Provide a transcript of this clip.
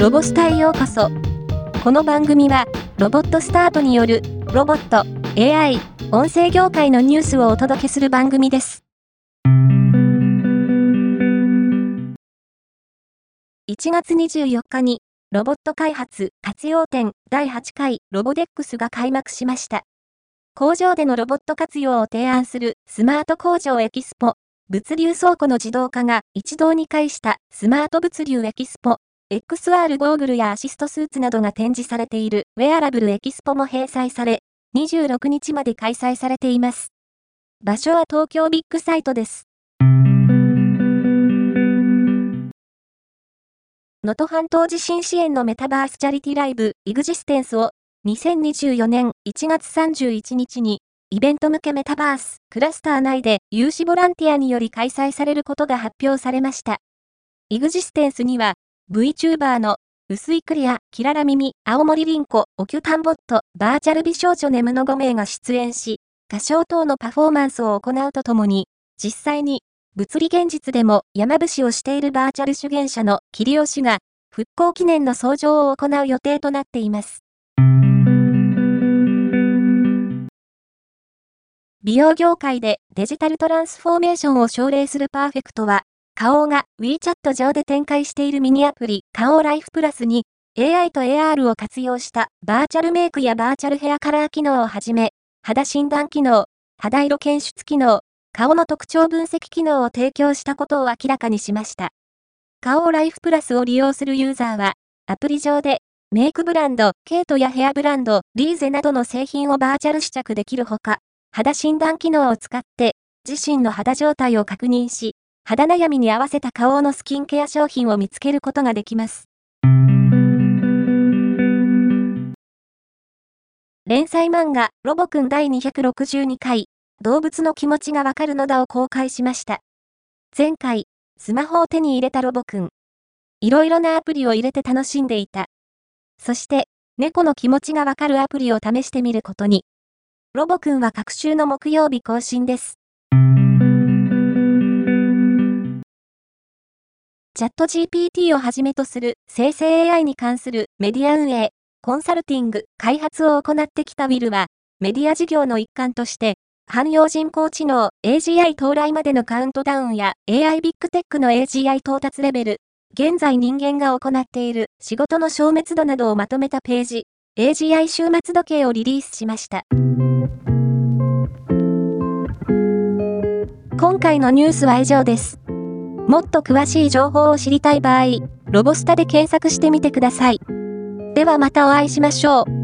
ロボスタへようこそ。この番組は、ロボットスタートによる、ロボット、AI、音声業界のニュースをお届けする番組です。1月24日に、ロボット開発活用展第8回ロボデックスが開幕しました。工場でのロボット活用を提案するスマート工場エキスポ、物流倉庫の自動化が一堂に会したスマート物流エキスポ XR ゴーグルやアシストスーツなどが展示されているウェアラブルエキスポも閉鎖され、26日まで開催されています。場所は東京ビッグサイトです。能登半島地震支援のメタバースチャリティライブ、イグジステンスを2024年1月31日にイベント向けメタバースクラスター内で有志ボランティアにより開催されることが発表されました。イグジステンスには VTuber の薄いクリア、キララ耳、青森リンコ、オキュタンボット、バーチャル美少女ネムの5名が出演し、歌唱等のパフォーマンスを行うとともに、実際に、物理現実でも山伏をしているバーチャル主言者のキリオ氏が、復興記念の登場を行う予定となっています。美容業界でデジタルトランスフォーメーションを奨励するパーフェクトは、花王が WeChat 上で展開しているミニアプリ、花王ライフプラスに AI と AR を活用したバーチャルメイクやバーチャルヘアカラー機能をはじめ、肌診断機能、肌色検出機能、顔の特徴分析機能を提供したことを明らかにしました。花王ライフプラスを利用するユーザーは、アプリ上でメイクブランド、ケイトやヘアブランド、リーゼなどの製品をバーチャル試着できるほか、肌診断機能を使って自身の肌状態を確認し、肌悩みに合わせた顔のスキンケア商品を見つけることができます。連載漫画、ロボくん第262回、動物の気持ちがわかるのだを公開しました。前回、スマホを手に入れたロボくん。いろいろなアプリを入れて楽しんでいた。そして、猫の気持ちがわかるアプリを試してみることに。ロボくんは各週の木曜日更新です。チャット GPT をはじめとする生成 AI に関するメディア運営、コンサルティング、開発を行ってきたウィルは、メディア事業の一環として、汎用人工知能 AGI 到来までのカウントダウンや AI ビッグテックの AGI 到達レベル、現在人間が行っている仕事の消滅度などをまとめたページ、AGI 終末時計をリリースしました。今回のニュースは以上です。もっと詳しい情報を知りたい場合、ロボスタで検索してみてください。ではまたお会いしましょう。